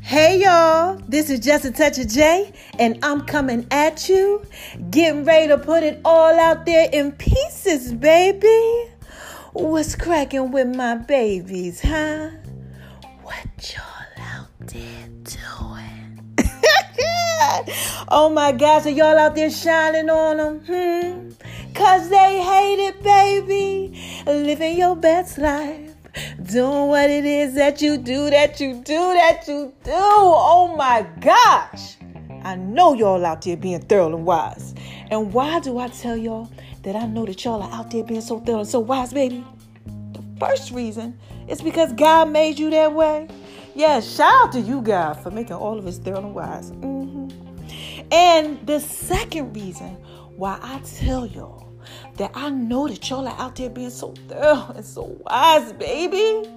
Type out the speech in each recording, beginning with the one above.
Hey y'all, this is Just a Touch of J, and I'm coming at you, getting ready to put it all out there in pieces, baby. What's cracking with my babies, huh? What y'all out there doing? oh my gosh, are y'all out there shining on them? Hmm? Cause they hate it, baby. Living your best life doing what it is that you do, that you do, that you do. Oh my gosh. I know y'all out there being thorough and wise. And why do I tell y'all that I know that y'all are out there being so thorough and so wise, baby? The first reason is because God made you that way. Yeah, shout out to you, God, for making all of us thorough and wise. Mm-hmm. And the second reason why I tell y'all that I know that y'all are out there being so thorough and so wise, baby.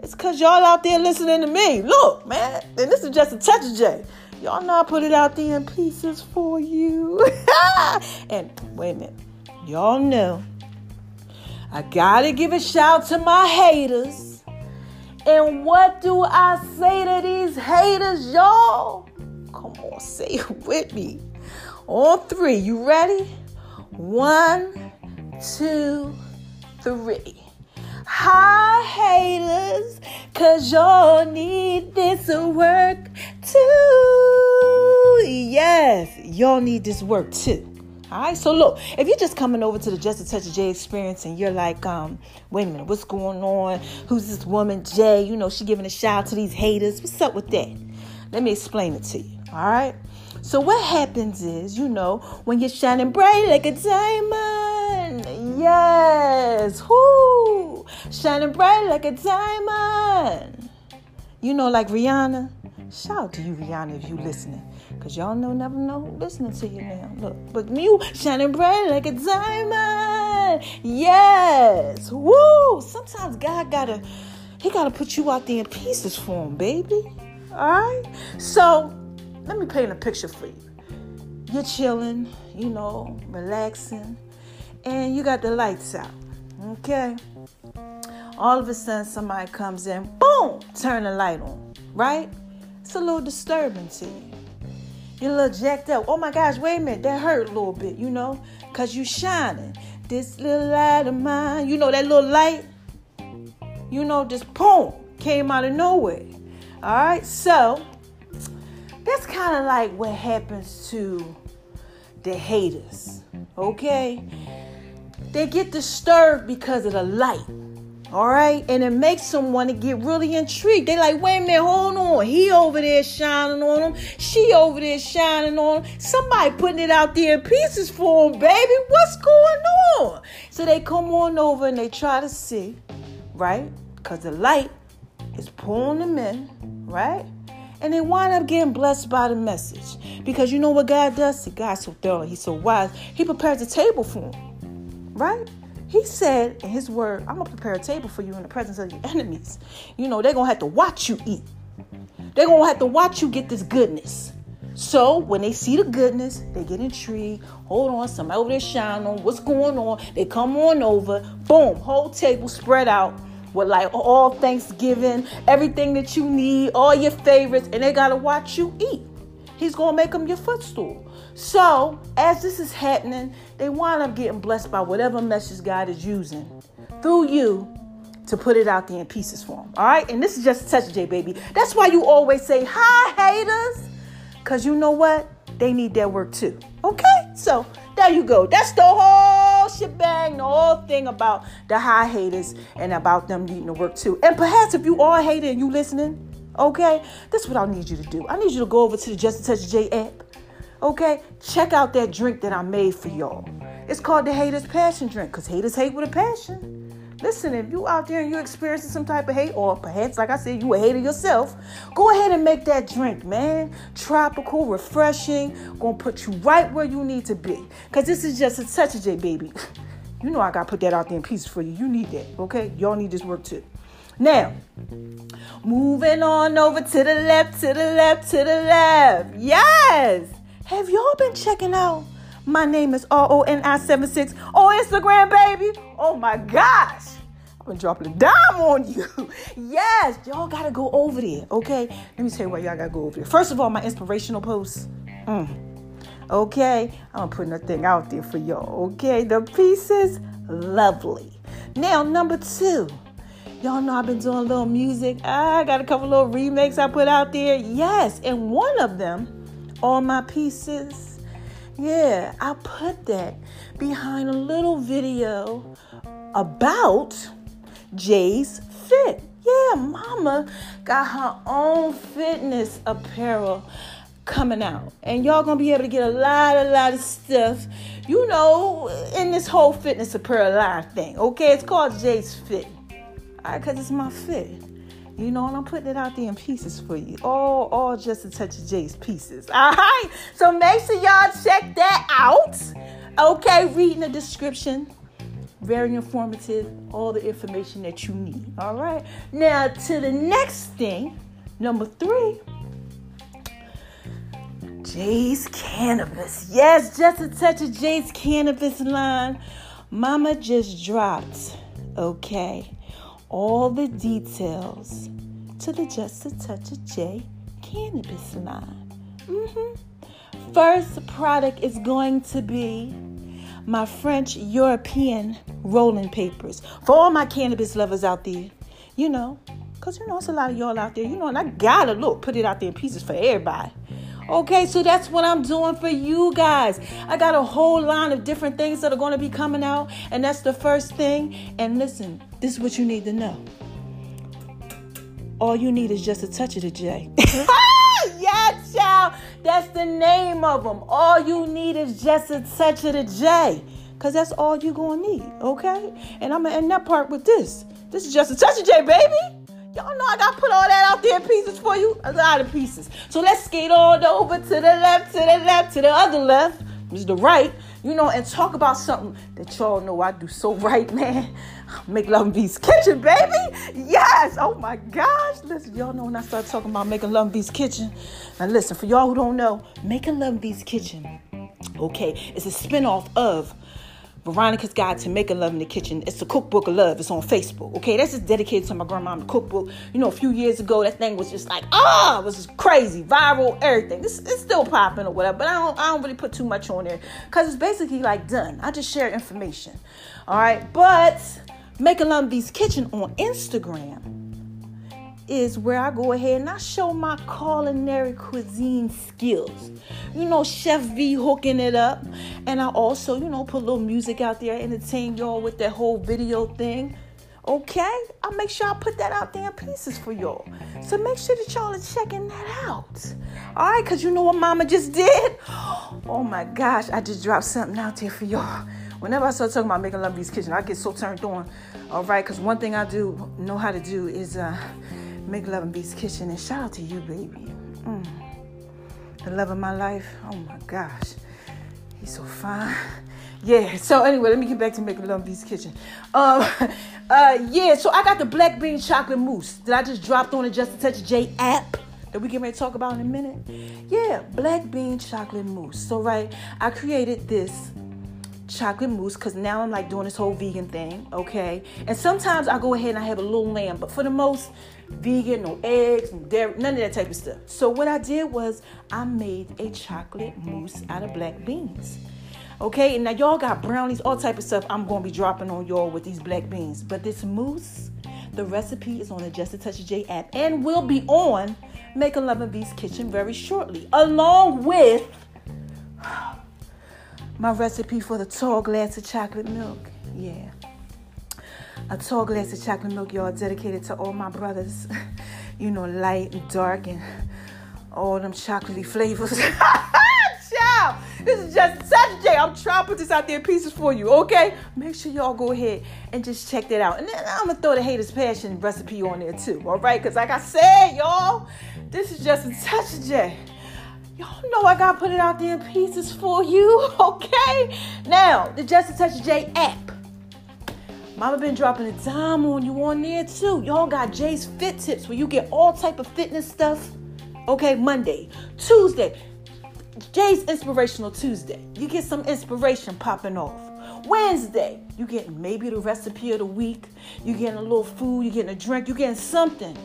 It's because y'all out there listening to me. Look, man, and this is just a touch of J. Y'all know I put it out there in pieces for you. and wait a minute. Y'all know I gotta give a shout to my haters. And what do I say to these haters, y'all? Come on, say it with me. On three, you ready? One, two, three. Hi, haters, cause y'all need this work too. Yes, y'all need this work too. All right, so look, if you're just coming over to the Just a Touch of J experience and you're like, um, wait a minute, what's going on? Who's this woman, Jay? You know, she giving a shout out to these haters. What's up with that? Let me explain it to you. All right. So what happens is, you know, when you're shining bright like a diamond, yes, whoo, shining bright like a diamond. You know, like Rihanna. Shout out to you, Rihanna, if you listening, cause y'all know never know who listening to you now. Look, but you shining bright like a diamond. Yes, woo. Sometimes God gotta, He gotta put you out there in pieces for Him, baby. All right. So let me paint a picture for you. You're chilling, you know, relaxing, and you got the lights out. Okay? All of a sudden, somebody comes in, boom, turn the light on, right? It's a little disturbing to you. You're a little jacked up. Oh my gosh, wait a minute, that hurt a little bit, you know, because you shining. This little light of mine, you know, that little light, you know, just boom, came out of nowhere. All right, so that's kind of like what happens to the haters, okay? They get disturbed because of the light, all right? And it makes want to get really intrigued. They like, wait a minute, hold on. He over there shining on them. She over there shining on them. Somebody putting it out there in pieces for them, baby. What's going on? So they come on over and they try to see, right? Because the light is pulling them in, right? And they wind up getting blessed by the message. Because you know what God does? See, God's so thorough, He's so wise. He prepares a table for them. Right? He said in his word, I'm gonna prepare a table for you in the presence of your enemies. You know, they're gonna have to watch you eat. They're gonna have to watch you get this goodness. So when they see the goodness, they get intrigued. Hold on, somebody over there shining on what's going on. They come on over, boom, whole table spread out with like all Thanksgiving, everything that you need, all your favorites, and they gotta watch you eat. He's gonna make them your footstool. So, as this is happening, they wind up getting blessed by whatever message God is using through you to put it out there in pieces for them. All right, and this is just touch, J baby. That's why you always say hi, haters, because you know what? They need their work too. Okay, so there you go. That's the whole shebang, the whole thing about the high haters and about them needing to work too. And perhaps if you are a hater and you listening, okay, that's what I need you to do. I need you to go over to the Just Touch J app. Okay, check out that drink that I made for y'all. It's called the Haters Passion Drink because haters hate with a passion. Listen, if you out there and you're experiencing some type of hate, or perhaps, like I said, you a hater yourself, go ahead and make that drink, man. Tropical, refreshing, gonna put you right where you need to be. Cause this is just a touch of J, baby. You know I gotta put that out there in pieces for you. You need that, okay? Y'all need this work too. Now, moving on over to the left, to the left, to the left. Yes! Have y'all been checking out my name is R O N I 76 on Instagram, baby. Oh my gosh. I'm dropping a dime on you. yes, y'all gotta go over there, okay? Let me tell you why y'all gotta go over there. First of all, my inspirational posts. Mm. Okay, I'm putting a thing out there for y'all, okay? The pieces, lovely. Now, number two, y'all know I've been doing a little music. I got a couple little remakes I put out there. Yes, and one of them, all my pieces, yeah, I put that behind a little video about Jay's Fit. Yeah, mama got her own fitness apparel coming out. And y'all gonna be able to get a lot, a lot of stuff, you know, in this whole fitness apparel line thing. Okay, it's called Jay's Fit. Alright, cause it's my fit. You know, and I'm putting it out there in pieces for you. All, all just a touch of Jay's pieces. All right. So make sure y'all check that out. Okay, reading the description. Very informative. All the information that you need. All right. Now to the next thing. Number three. Jay's Cannabis. Yes, just a touch of Jay's Cannabis line. Mama just dropped. Okay all the details to the Just a Touch of J cannabis line. Mm-hmm. First product is going to be my French European rolling papers. For all my cannabis lovers out there, you know, because you know, it's a lot of y'all out there, you know, and I gotta look, put it out there in pieces for everybody. Okay, so that's what I'm doing for you guys. I got a whole line of different things that are going to be coming out, and that's the first thing. And listen, this is what you need to know. All you need is just a touch of the J. yeah, child. That's the name of them. All you need is just a touch of the J. Because that's all you're going to need, okay? And I'm going to end that part with this. This is just a touch of J, baby. Y'all know I gotta put all that out there pieces for you. A lot of pieces. So let's skate on over to the left, to the left, to the other left, which is the right, you know, and talk about something that y'all know I do so right, man. Make Love and Kitchen, baby. Yes. Oh my gosh. Listen, y'all know when I start talking about Making Love and Kitchen. Now listen, for y'all who don't know, Making Love and Kitchen, okay, it's a spinoff of Veronica's Guide to Making Love in the Kitchen. It's a cookbook of love. It's on Facebook. Okay, that's just dedicated to my grandma. The cookbook. You know, a few years ago, that thing was just like, ah, oh, it was just crazy, viral, everything. It's, it's still popping or whatever, but I don't, I don't really put too much on there because it's basically like done. I just share information. All right, but Making Love Beast Kitchen on Instagram is where I go ahead and I show my culinary cuisine skills. You know, Chef V hooking it up. And I also, you know, put a little music out there, entertain y'all with that whole video thing. Okay? I'll make sure I put that out there in pieces for y'all. So make sure that y'all are checking that out. All right, because you know what mama just did? Oh my gosh, I just dropped something out there for y'all. Whenever I start talking about making Love in these Kitchen, I get so turned on. All right, because one thing I do know how to do is uh, Make Love and Beast Kitchen. And shout out to you, baby. Mm. The love of my life. Oh my gosh. He's so fine. Yeah, so anyway, let me get back to Make Love and Beast Kitchen. Um, uh, yeah, so I got the black bean chocolate mousse that I just dropped on the Just a Touch J app that we get ready to talk about in a minute. Yeah, black bean chocolate mousse. So, right, I created this chocolate mousse because now I'm like doing this whole vegan thing, okay? And sometimes I go ahead and I have a little lamb, but for the most, vegan, no eggs, dairy, none of that type of stuff. So what I did was I made a chocolate mousse out of black beans. Okay, and now y'all got brownies, all type of stuff I'm gonna be dropping on y'all with these black beans. But this mousse, the recipe is on the Just a Touch of J app and will be on Make a Love and Beast Kitchen very shortly, along with my recipe for the tall glass of chocolate milk. Yeah. A tall glass of chocolate milk, y'all, dedicated to all my brothers. you know, light and dark and all them chocolatey flavors. Ciao! This is just Saturday. I'm trying to put this out there in pieces for you, okay? Make sure y'all go ahead and just check that out. And then I'm gonna throw the Haters Passion recipe on there too, all right? Because like I said, y'all, this is just a touch J. Y'all know I gotta put it out there in pieces for you, okay? Now, the Just a Touch J app. Mama been dropping a dime on you on there too. Y'all got Jay's Fit Tips where you get all type of fitness stuff. Okay, Monday, Tuesday, Jay's Inspirational Tuesday. You get some inspiration popping off. Wednesday, you get maybe the recipe of the week. You getting a little food. You getting a drink. You getting something.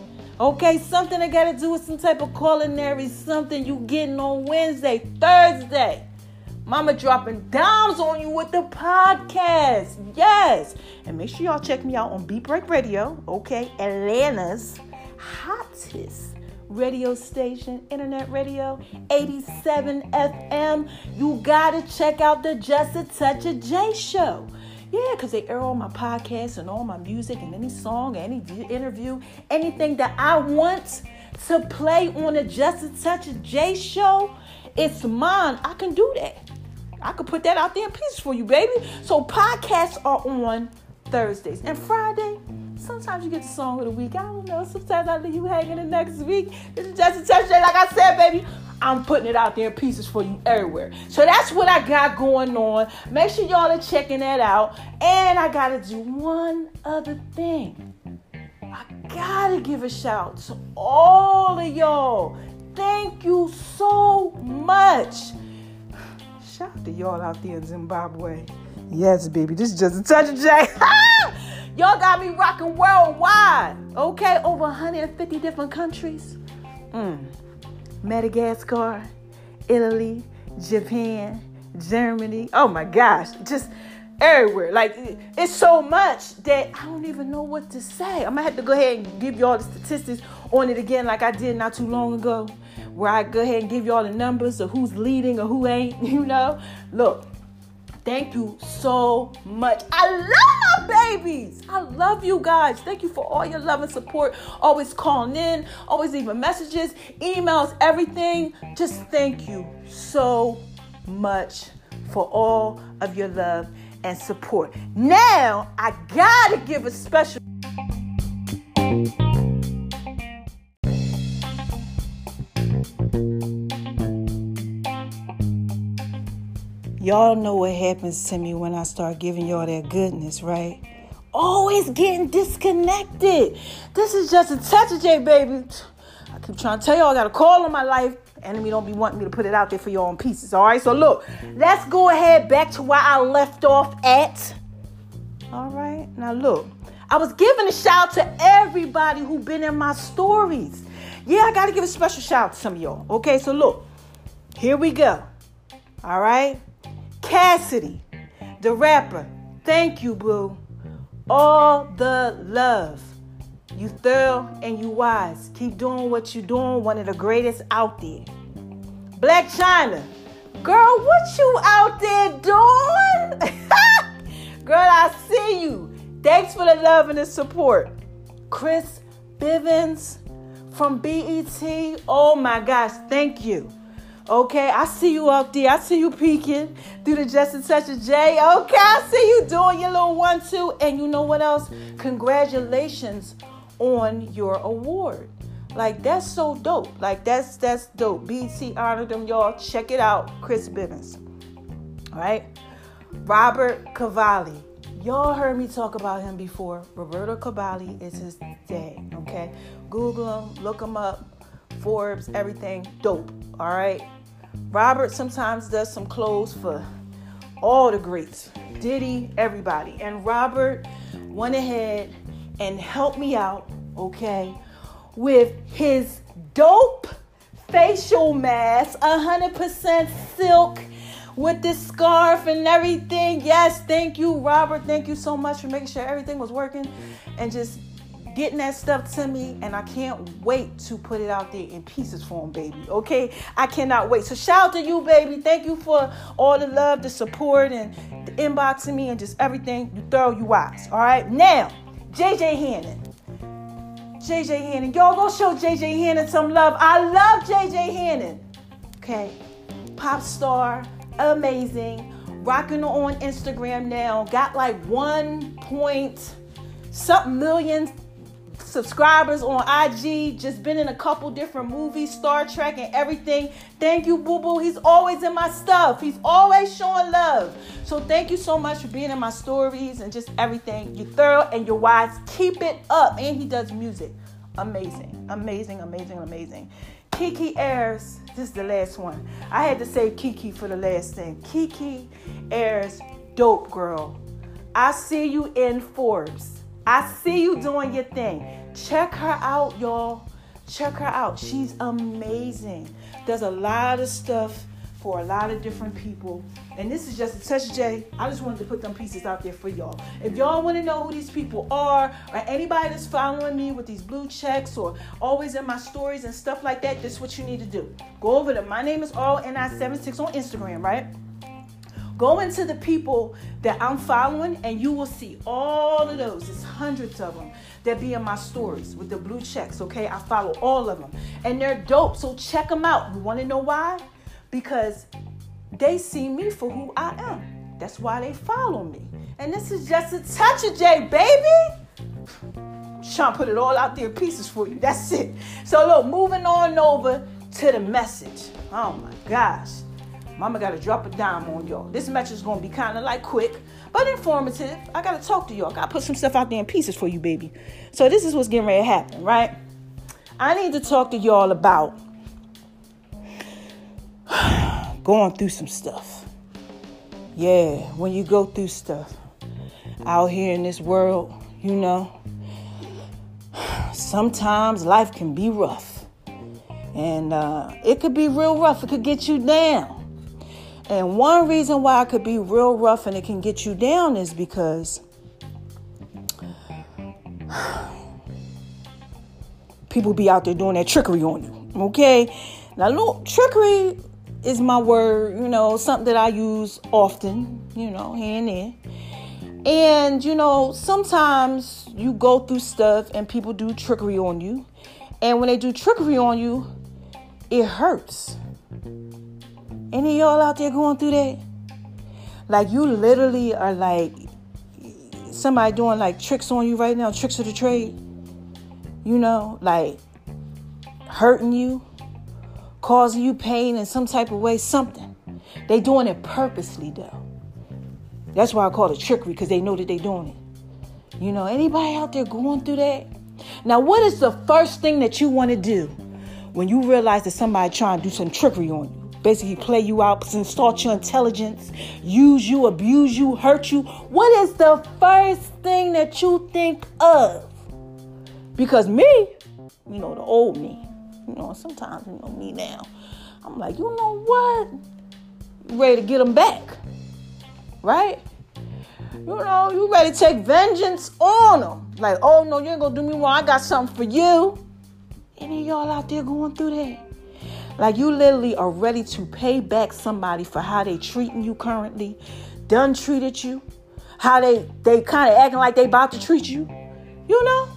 Okay, something that got to do with some type of culinary something you getting on Wednesday, Thursday. Mama dropping dimes on you with the podcast. Yes. And make sure y'all check me out on Beat Break Radio, okay? Atlanta's hottest radio station, internet radio, 87 FM. You gotta check out the Just a Touch of J show. Yeah, because they air all my podcasts and all my music and any song, any interview, anything that I want to play on the Just a Touch J show. It's mine. I can do that. I could put that out there in pieces for you, baby. So podcasts are on Thursdays and Friday. Sometimes you get the song of the week. I don't know. Sometimes I leave you hanging the next week. This is just a touch like I said, baby. I'm putting it out there in pieces for you everywhere. So that's what I got going on. Make sure y'all are checking that out. And I gotta do one other thing. I gotta give a shout to all of y'all. Thank you so much. Shout out to y'all out there in Zimbabwe. Yes, baby. This is just a touch of J. Y'all got me rocking worldwide. Okay, over 150 different countries. Mm. Madagascar, Italy, Japan, Germany. Oh my gosh, just everywhere. Like it's so much that I don't even know what to say. I'm gonna have to go ahead and give y'all the statistics on it again, like I did not too long ago, where I go ahead and give y'all the numbers of who's leading or who ain't. You know, look. Thank you so much. I love my babies. I love you guys. Thank you for all your love and support. Always calling in, always leaving messages, emails, everything. Just thank you so much for all of your love and support. Now, I gotta give a special. Y'all know what happens to me when I start giving y'all that goodness, right? Always getting disconnected. This is just a touch of J, baby. I keep trying to tell y'all I got a call on my life. Enemy don't be wanting me to put it out there for y'all in pieces. All right, so look, let's go ahead back to where I left off at. All right, now look, I was giving a shout to everybody who been in my stories. Yeah, I got to give a special shout out to some of y'all. Okay, so look, here we go. All right. Cassidy, the rapper. Thank you, boo. All the love. You thorough and you wise. Keep doing what you're doing. One of the greatest out there. Blac Chyna, Girl, what you out there doing? Girl, I see you. Thanks for the love and the support. Chris Bivens from BET. Oh my gosh, thank you. Okay, I see you up there. I see you peeking through the Just a Touch of J. Okay, I see you doing your little one two. And you know what else? Congratulations on your award. Like that's so dope. Like that's that's dope. BT honored them, y'all. Check it out. Chris Bivens. All right. Robert Cavalli. Y'all heard me talk about him before. Roberto Cavalli is his day. Okay. Google him, look him up. Forbes, everything dope. All right. Robert sometimes does some clothes for all the greats, Diddy, everybody. And Robert went ahead and helped me out, okay, with his dope facial mask, 100% silk with this scarf and everything. Yes, thank you, Robert. Thank you so much for making sure everything was working and just getting that stuff to me, and I can't wait to put it out there in pieces for him, baby. Okay, I cannot wait. So shout out to you, baby. Thank you for all the love, the support, and the inboxing me, and just everything. You throw you wise. All right, now JJ Hannon. JJ Hannon, y'all go show JJ Hannon some love. I love JJ Hannon. Okay, pop star, amazing, rocking on Instagram now. Got like one point something million subscribers on IG, just been in a couple different movies, Star Trek and everything. Thank you, Boo Boo. He's always in my stuff. He's always showing love. So thank you so much for being in my stories and just everything. You're thorough and you're wise. Keep it up. And he does music. Amazing, amazing, amazing, amazing. Kiki Ayers, this is the last one. I had to say Kiki for the last thing. Kiki Ayers, dope, girl. I see you in Forbes. I see you doing your thing. Check her out, y'all. Check her out. She's amazing. There's a lot of stuff for a lot of different people. And this is just a touch J. I just wanted to put them pieces out there for y'all. If y'all want to know who these people are, or anybody that's following me with these blue checks or always in my stories and stuff like that, this is what you need to do. Go over to my name is RLNI76 on Instagram, right? Go into the people that I'm following, and you will see all of those. It's hundreds of them that be in my stories with the blue checks, okay? I follow all of them, and they're dope. So check them out. You want to know why? Because they see me for who I am. That's why they follow me. And this is just a touch of J, baby. To put it all out there pieces for you. That's it. So look, moving on over to the message. Oh my gosh. Mama got to drop a dime on y'all. This message is to be kind of like quick, but informative. I got to talk to y'all. I got to put some stuff out there in pieces for you, baby. So this is what's getting ready to happen, right? I need to talk to y'all about going through some stuff. Yeah, when you go through stuff out here in this world, you know, sometimes life can be rough. And uh, it could be real rough. It could get you down. And one reason why it could be real rough and it can get you down is because people be out there doing that trickery on you. Okay? Now, look, trickery is my word, you know, something that I use often, you know, here and there. And, you know, sometimes you go through stuff and people do trickery on you. And when they do trickery on you, it hurts. Any of y'all out there going through that? Like you literally are like somebody doing like tricks on you right now, tricks of the trade. You know, like hurting you, causing you pain in some type of way, something. They doing it purposely though. That's why I call it trickery, because they know that they doing it. You know, anybody out there going through that? Now, what is the first thing that you want to do when you realize that somebody trying to do some trickery on you? Basically play you out, insult your intelligence, use you, abuse you, hurt you. What is the first thing that you think of? Because me, you know, the old me, you know, sometimes, you know, me now, I'm like, you know what? ready to get them back, right? You know, you ready to take vengeance on them. Like, oh no, you ain't gonna do me wrong. I got something for you. Any of y'all out there going through that? Like you literally are ready to pay back somebody for how they treating you currently, done treated you, how they they kind of acting like they about to treat you. You know?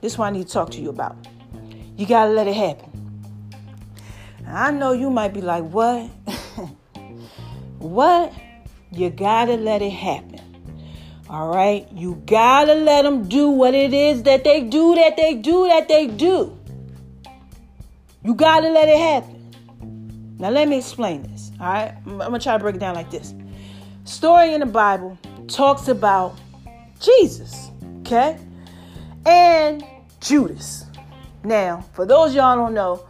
This is what I need to talk to you about. You gotta let it happen. I know you might be like, what? what? You gotta let it happen. All right? You gotta let them do what it is that they do, that they do, that they do. You got to let it happen. Now, let me explain this. All right. I'm going to try to break it down like this. Story in the Bible talks about Jesus, okay? And Judas. Now, for those y'all don't know,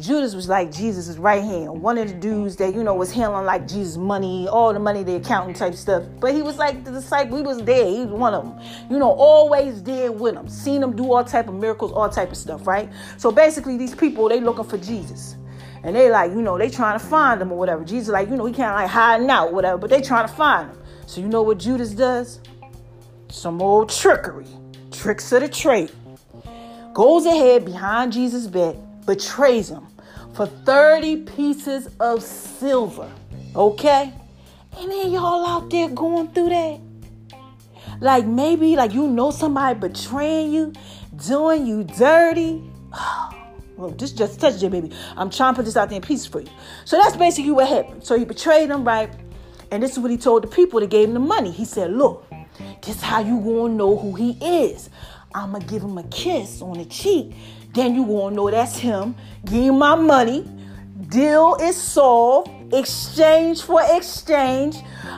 Judas was like Jesus' right hand, one of the dudes that you know was handling like Jesus' money, all the money, the accountant type stuff. But he was like the disciple. He was there. He was one of them. You know, always there with him, seen him do all type of miracles, all type of stuff, right? So basically, these people they looking for Jesus, and they like you know they trying to find him or whatever. Jesus like you know he can't like hiding out whatever, but they trying to find him. So you know what Judas does? Some old trickery, tricks of the trade. Goes ahead behind Jesus' back betrays him for 30 pieces of silver. Okay? And then y'all out there going through that. Like maybe like you know somebody betraying you, doing you dirty. well, this just touched it, baby. I'm trying to put this out there in pieces for you. So that's basically what happened. So he betrayed them, right? And this is what he told the people that gave him the money. He said, Look, this is how you gonna know who he is. I'ma give him a kiss on the cheek then you gonna know that's him. Give him my money. Deal is solved. Exchange for exchange.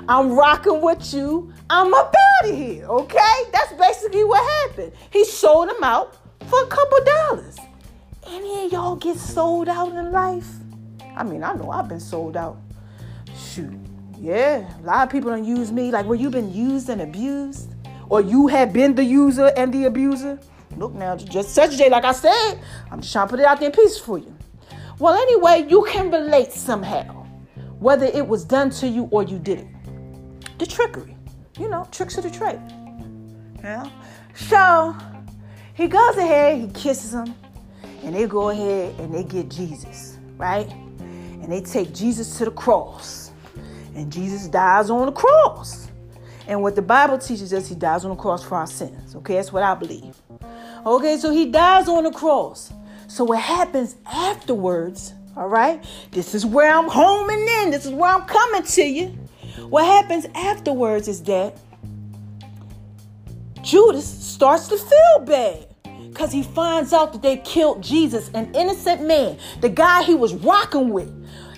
I'm rocking with you. I'm up out of here. Okay? That's basically what happened. He sold him out for a couple dollars. Any of y'all get sold out in life? I mean, I know I've been sold out. Shoot. Yeah, a lot of people don't use me. Like, where you been used and abused? Or you have been the user and the abuser? Look now, just such a day like I said, I'm just trying to put it out there in peace for you. Well, anyway, you can relate somehow, whether it was done to you or you did it. The trickery, you know, tricks of the trade. Yeah. So he goes ahead, he kisses him, and they go ahead and they get Jesus, right? And they take Jesus to the cross. And Jesus dies on the cross. And what the Bible teaches us, he dies on the cross for our sins. Okay, that's what I believe. Okay, so he dies on the cross. So what happens afterwards, all right? This is where I'm homing in. This is where I'm coming to you. What happens afterwards is that Judas starts to feel bad because he finds out that they killed Jesus, an innocent man, the guy he was rocking with.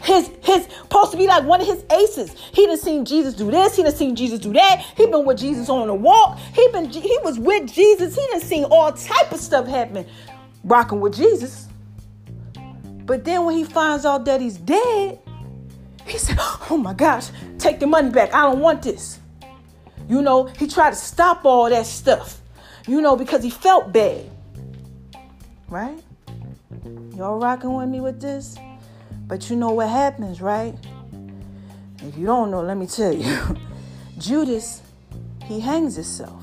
His his supposed to be like one of his aces. He done seen Jesus do this. He done seen Jesus do that. He been with Jesus on a walk. He been he was with Jesus. He done seen all type of stuff happening, rocking with Jesus. But then when he finds out that he's dead, he said, "Oh my gosh, take the money back. I don't want this." You know, he tried to stop all that stuff. You know, because he felt bad. Right? Y'all rocking with me with this? But you know what happens, right? If you don't know, let me tell you. Judas, he hangs himself.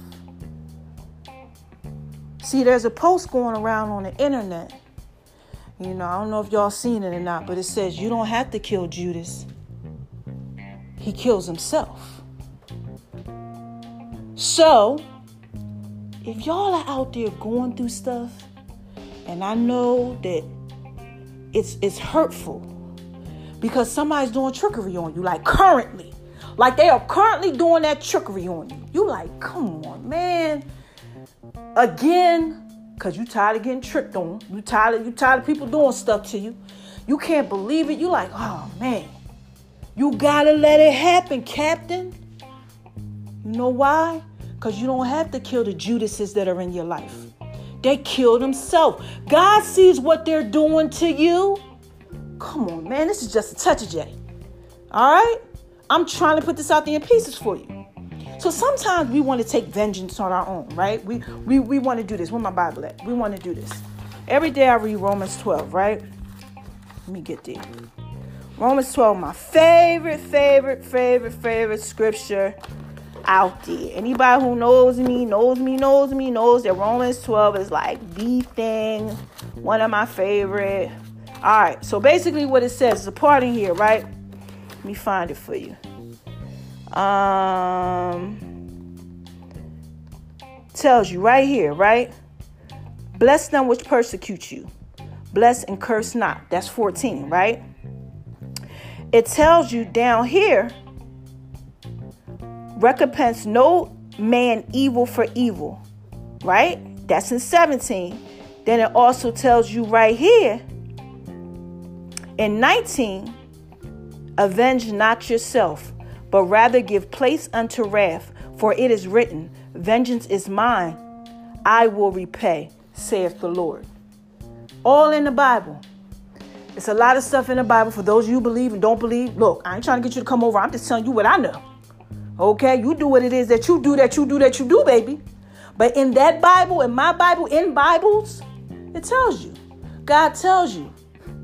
See, there's a post going around on the internet. You know, I don't know if y'all seen it or not, but it says you don't have to kill Judas. He kills himself. So, if y'all are out there going through stuff, and I know that it's it's hurtful because somebody's doing trickery on you, like currently. Like they are currently doing that trickery on you. You like, come on, man. Again, because you tired of getting tricked on. You tired of you tired of people doing stuff to you. You can't believe it. You like, oh man. You gotta let it happen, Captain. You know why? Because you don't have to kill the Judases that are in your life. They killed themselves. God sees what they're doing to you. Come on, man. This is just a touch of J. All right? I'm trying to put this out there in pieces for you. So sometimes we want to take vengeance on our own, right? We we, we want to do this. Where my Bible at? We want to do this. Every day I read Romans 12, right? Let me get there. Romans 12, my favorite, favorite, favorite, favorite scripture out there. Anybody who knows me, knows me, knows me, knows that Romans 12 is like the thing, one of my favorite. All right, so basically what it says is a part in here, right? Let me find it for you. Um, tells you right here, right? Bless them which persecute you. Bless and curse not. That's 14, right? It tells you down here recompense no man evil for evil, right? That's in 17. Then it also tells you right here in 19, avenge not yourself, but rather give place unto wrath, for it is written, Vengeance is mine, I will repay, saith the Lord. All in the Bible. It's a lot of stuff in the Bible for those you believe and don't believe. Look, I ain't trying to get you to come over. I'm just telling you what I know. Okay, you do what it is that you do, that you do, that you do, baby. But in that Bible, in my Bible, in Bibles, it tells you. God tells you,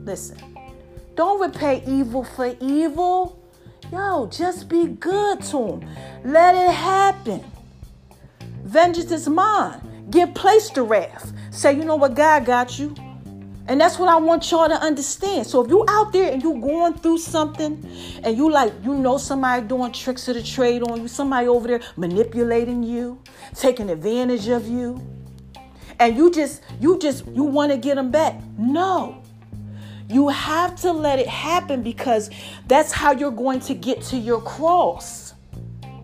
listen, don't repay evil for evil. Yo, just be good to him. Let it happen. Vengeance is mine. Give place to wrath. Say, you know what, God got you. And that's what I want y'all to understand. So if you out there and you going through something and you like, you know somebody doing tricks of the trade on you, somebody over there manipulating you, taking advantage of you, and you just, you just, you want to get them back. No. You have to let it happen because that's how you're going to get to your cross.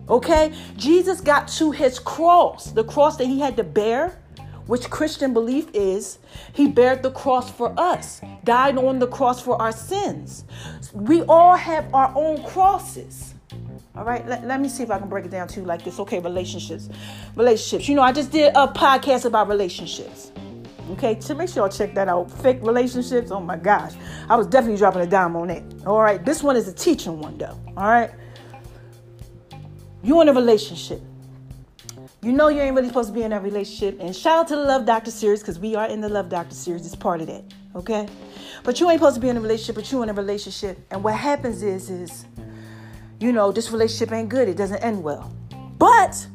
Okay? Jesus got to his cross, the cross that he had to bear which Christian belief is he bared the cross for us, died on the cross for our sins. We all have our own crosses. All right, let, let me see if I can break it down to you like this. Okay, relationships. Relationships. You know, I just did a podcast about relationships. Okay, so make sure y'all check that out. Fake relationships. Oh my gosh. I was definitely dropping a dime on it. All right, this one is a teaching one though. All right. you in a relationship. You know you ain't really supposed to be in that relationship. And shout out to the Love Doctor series because we are in the Love Doctor series. It's part of that. Okay? But you ain't supposed to be in a relationship, but you in a relationship. And what happens is, is, you know, this relationship ain't good. It doesn't end well. But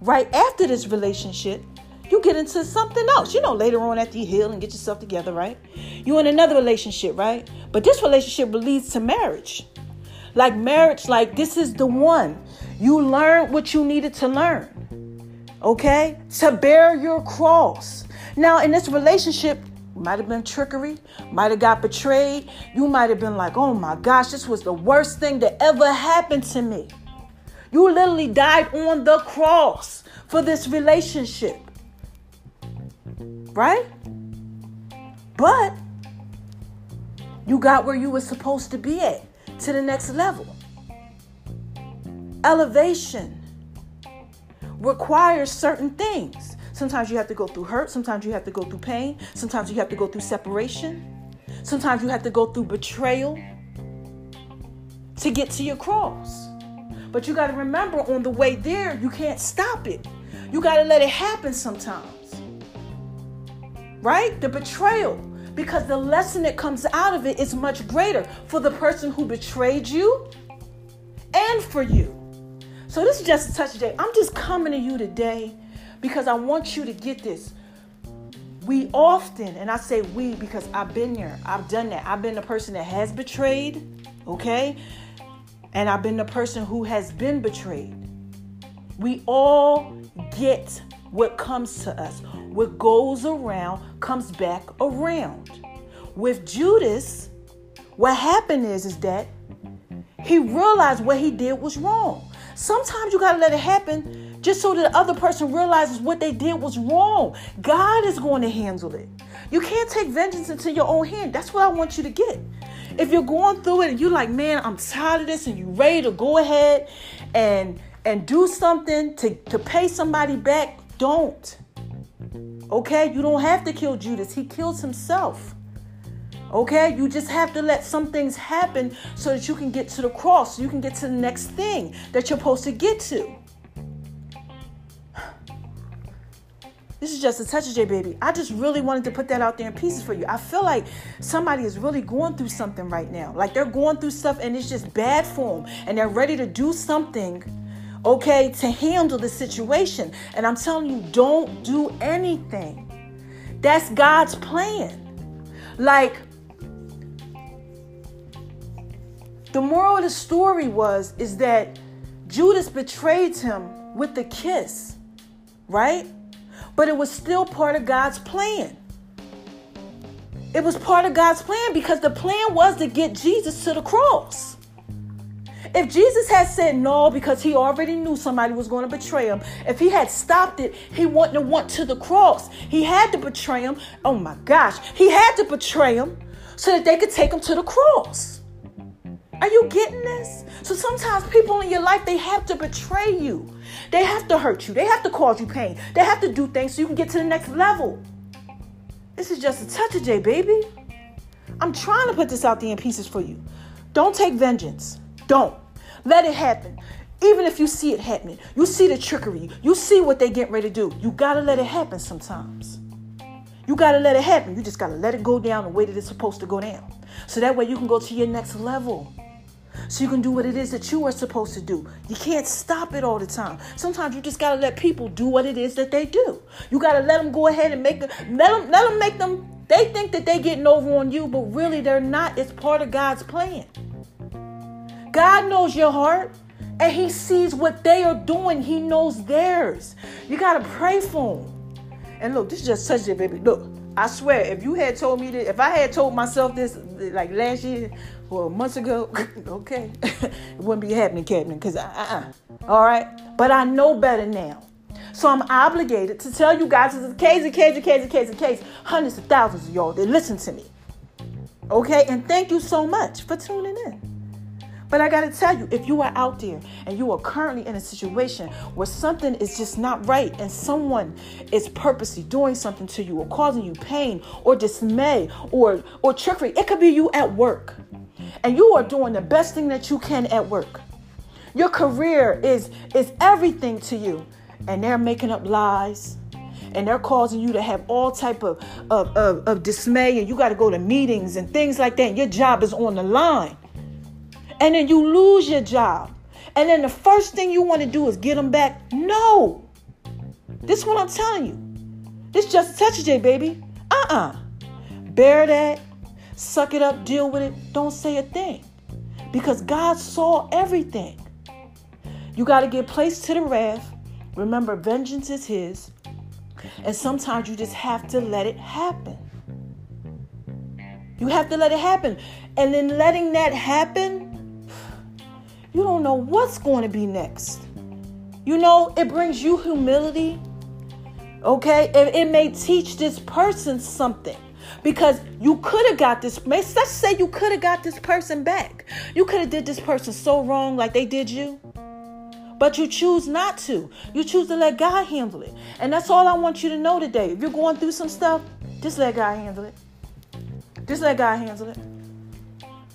right after this relationship, you get into something else. You know, later on after you heal and get yourself together, right? You're in another relationship, right? But this relationship leads to marriage. Like marriage, like this is the one. You learned what you needed to learn. Okay? To bear your cross. Now, in this relationship, might have been trickery, might have got betrayed. You might have been like, oh my gosh, this was the worst thing that ever happened to me. You literally died on the cross for this relationship. Right? But you got where you were supposed to be at to the next level. Elevation requires certain things. Sometimes you have to go through hurt, sometimes you have to go through pain, sometimes you have to go through separation, sometimes you have to go through betrayal to get to your cross. But you got to remember on the way there, you can't stop it. You got to let it happen sometimes. Right? The betrayal. Because the lesson that comes out of it is much greater for the person who betrayed you and for you. So this is just a touch today. I'm just coming to you today because I want you to get this. We often, and I say we because I've been there, I've done that. I've been the person that has betrayed, okay? And I've been the person who has been betrayed. We all get what comes to us. What goes around comes back around. With Judas, what happened is, is that he realized what he did was wrong. Sometimes you got to let it happen just so that the other person realizes what they did was wrong. God is going to handle it. You can't take vengeance into your own hand. That's what I want you to get. If you're going through it and you're like, man, I'm tired of this, and you're ready to go ahead and and do something to, to pay somebody back, don't. Okay? You don't have to kill Judas. He kills himself. Okay? You just have to let some things happen so that you can get to the cross, so you can get to the next thing that you're supposed to get to. This is just a touch of J baby. I just really wanted to put that out there in pieces for you. I feel like somebody is really going through something right now. Like they're going through stuff and it's just bad for them. And they're ready to do something, okay, to handle the situation. And I'm telling you, don't do anything. That's God's plan. Like, The moral of the story was is that Judas betrayed him with the kiss, right? But it was still part of God's plan. It was part of God's plan because the plan was to get Jesus to the cross. If Jesus had said no because he already knew somebody was going to betray him, if he had stopped it, he wouldn't have went to the cross. He had to betray him. Oh my gosh, he had to betray him so that they could take him to the cross. Are you getting this? So sometimes people in your life, they have to betray you. They have to hurt you. They have to cause you pain. They have to do things so you can get to the next level. This is just a touch of J, baby. I'm trying to put this out there in pieces for you. Don't take vengeance. Don't. Let it happen. Even if you see it happening, you see the trickery, you see what they get ready to do. You gotta let it happen sometimes. You gotta let it happen. You just gotta let it go down the way that it's supposed to go down. So that way you can go to your next level so you can do what it is that you are supposed to do. You can't stop it all the time. Sometimes you just gotta let people do what it is that they do. You gotta let them go ahead and make them, let them, let them make them. They think that they getting over on you, but really they're not. It's part of God's plan. God knows your heart and he sees what they are doing. He knows theirs. You gotta pray for them. And look, this is just such a baby. Look, I swear, if you had told me that, if I had told myself this like last year, well, months ago, okay, it wouldn't be happening, Captain, because uh uh. All right? But I know better now. So I'm obligated to tell you guys it's a case, a case, a case, a case, a case. Hundreds of thousands of y'all that listen to me. Okay? And thank you so much for tuning in. But I got to tell you, if you are out there and you are currently in a situation where something is just not right and someone is purposely doing something to you or causing you pain or dismay or, or trickery, it could be you at work and you are doing the best thing that you can at work. Your career is is everything to you. And they're making up lies. And they're causing you to have all type of, of, of, of dismay. And you got to go to meetings and things like that. And your job is on the line. And then you lose your job. And then the first thing you want to do is get them back. No. This is what I'm telling you. This just touch J, baby. Uh-uh. Bear that. Suck it up. Deal with it. Don't say a thing. Because God saw everything. You got to get placed to the wrath. Remember, vengeance is His. And sometimes you just have to let it happen. You have to let it happen. And in letting that happen, you don't know what's going to be next. You know, it brings you humility. Okay? It, may teach this person something because you could have got this let's say you could have got this person back you could have did this person so wrong like they did you but you choose not to. You choose to let God handle it. And that's all I want you to know today. If you're going through some stuff, just let God handle it. Just let God handle it.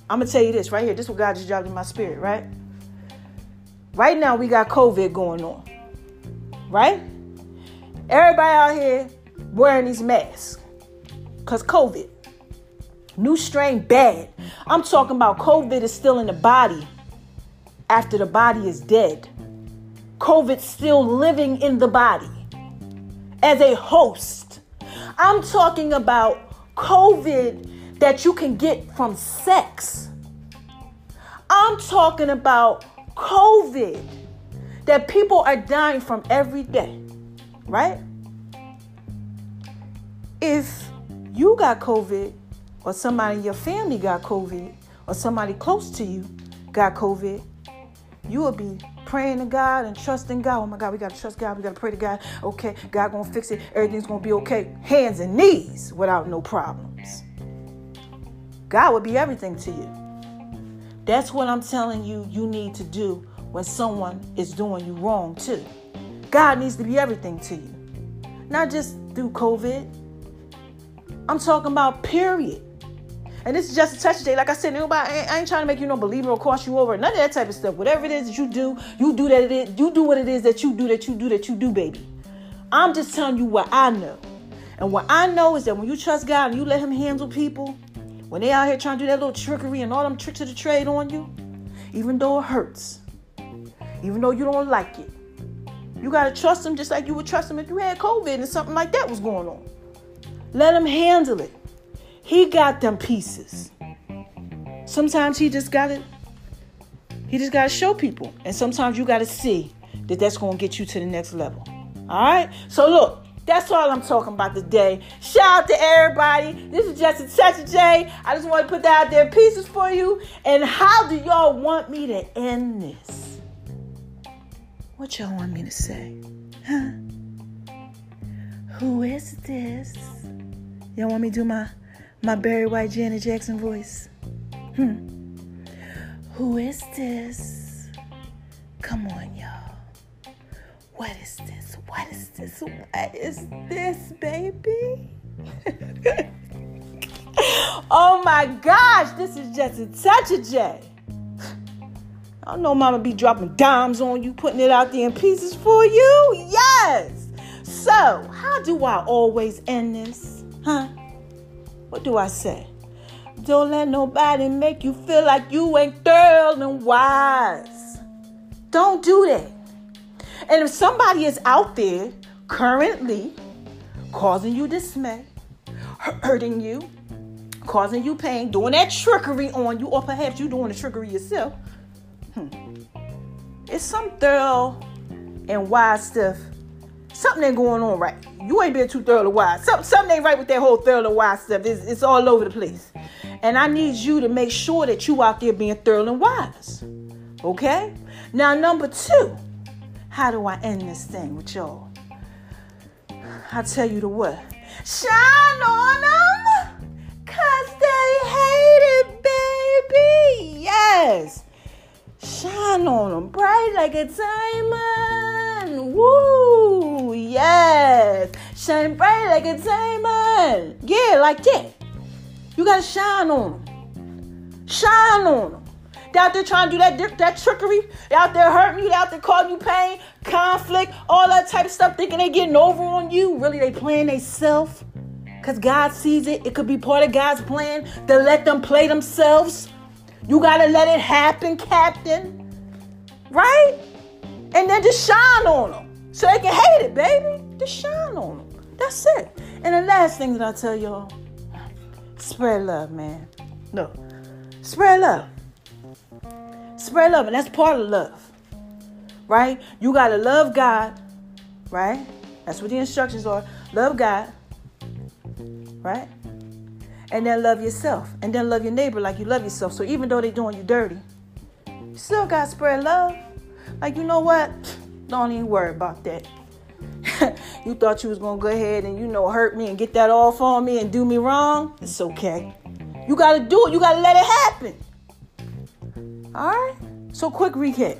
I'm to tell you this right here. This is what God just dropped in my spirit, right? Right now, we got COVID going on. Right? Everybody out here wearing these masks. Because COVID. New strain bad. I'm talking about COVID is still in the body after the body is dead. COVID still living in the body as a host. I'm talking about COVID that you can get from sex. I'm talking about COVID that people are dying from every day, right? If you got COVID, or somebody in your family got COVID, or somebody close to you got COVID, you will be praying to God and trusting God. Oh my God, we gotta trust God. We gotta pray to God. Okay, God gonna fix it. Everything's gonna be okay. Hands and knees without no problems. God will be everything to you. That's what I'm telling you. You need to do when someone is doing you wrong too. God needs to be everything to you, not just through COVID. I'm talking about period. And this is just a touch day. Like I said, nobody I ain't, I ain't trying to make you no believer or cross you over. None of that type of stuff. Whatever it is that you do, you do that it is, you do what it is that you do that you do that you do, baby. I'm just telling you what I know. And what I know is that when you trust God and you let him handle people, when they out here trying to do that little trickery and all them tricks of the trade on you, even though it hurts, even though you don't like it, you gotta trust them just like you would trust them if you had COVID and something like that was going on. Let him handle it. He got them pieces. Sometimes he just got to he just got to show people. And sometimes you got to see that that's to get you to the next level. All right? So look, that's all I'm talking about today. Shout out to everybody. This is just a touch J. I just want to put that out there pieces for you. And how do y'all want me to end this? What y'all want me to say? Huh? Who is this? Y'all want me to do my my Barry White Janet Jackson voice. Hmm. Who is this? Come on, y'all. What is this? What is this? What is this, baby? oh my gosh, this is just a touch of J. I know mama be dropping dimes on you, putting it out there in pieces for you. Yes. So, how do I always end this? Huh? What do I say? Don't let nobody make you feel like you ain't thorough and wise. Don't do that. And if somebody is out there currently causing you dismay, hurting you, causing you pain, doing that trickery on you, or perhaps you doing the trickery yourself, hmm. it's some thorough and wise stuff something ain't going on right. You ain't being too thorough wise. Some, something ain't right with that whole thorough and wise stuff. It's, it's all over the place. And I need you to make sure that you out there being thorough and wise. Okay? Now, number two, how do I end this thing with y'all? I tell you the what. Shine on them, cause they hate it, baby. Yes. Shine on them bright like a diamond. Woo! Yes. Shine bright like a diamond. Yeah, like that. You gotta shine on them. Shine on them. They out there trying to do that, that trickery. They out there hurting you. They out there causing you pain, conflict, all that type of stuff, thinking they getting over on you. Really, they playing they self. Because God sees it. It could be part of God's plan to let them play themselves. You got to let it happen, Captain. Right? And then just shine on them. So they can hate it, baby. Just shine on them. That's it. And the last thing that I tell y'all spread love, man. No, spread love. Spread love, and that's part of love, right? You got to love God, right? That's what the instructions are. Love God, right? And then love yourself. And then love your neighbor like you love yourself. So even though they're doing you dirty, you still got to spread love. Like, you know what? Don't even worry about that. you thought you was gonna go ahead and you know hurt me and get that off on me and do me wrong. It's okay. You gotta do it. You gotta let it happen. All right. So quick recap.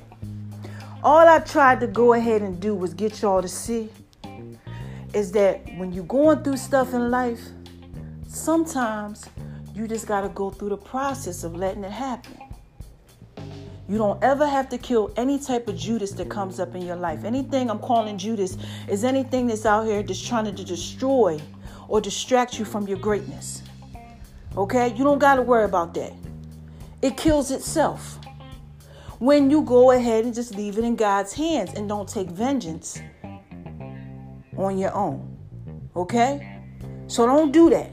All I tried to go ahead and do was get y'all to see is that when you're going through stuff in life, sometimes you just gotta go through the process of letting it happen. You don't ever have to kill any type of Judas that comes up in your life. Anything I'm calling Judas is anything that's out here just trying to destroy or distract you from your greatness. Okay? You don't got to worry about that. It kills itself. When you go ahead and just leave it in God's hands and don't take vengeance on your own. Okay? So don't do that.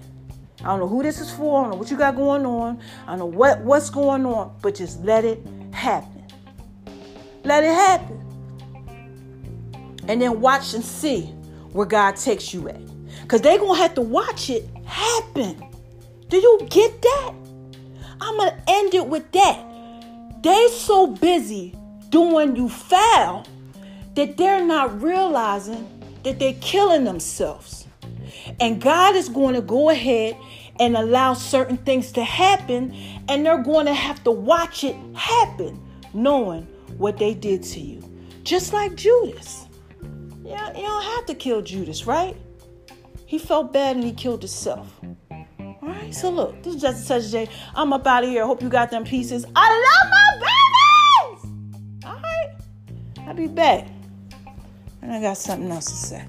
I don't know who this is for. I don't know what you got going on. I don't know what, what's going on, but just let it happen. Let it happen. And then watch and see where God takes you at. Because they're going to have to watch it happen. Do you get that? I'm going to end it with that. They so busy doing you foul that they're not realizing that they're killing themselves. And God is going to go ahead and allow certain things to happen, and they're going to have to watch it happen, knowing what they did to you. Just like Judas. Yeah, you don't have to kill Judas, right? He felt bad and he killed himself. Right, so look, this is just such day. I'm up out of here. Hope you got them pieces. I love my babies. All right, I'll be back. And I got something else to say.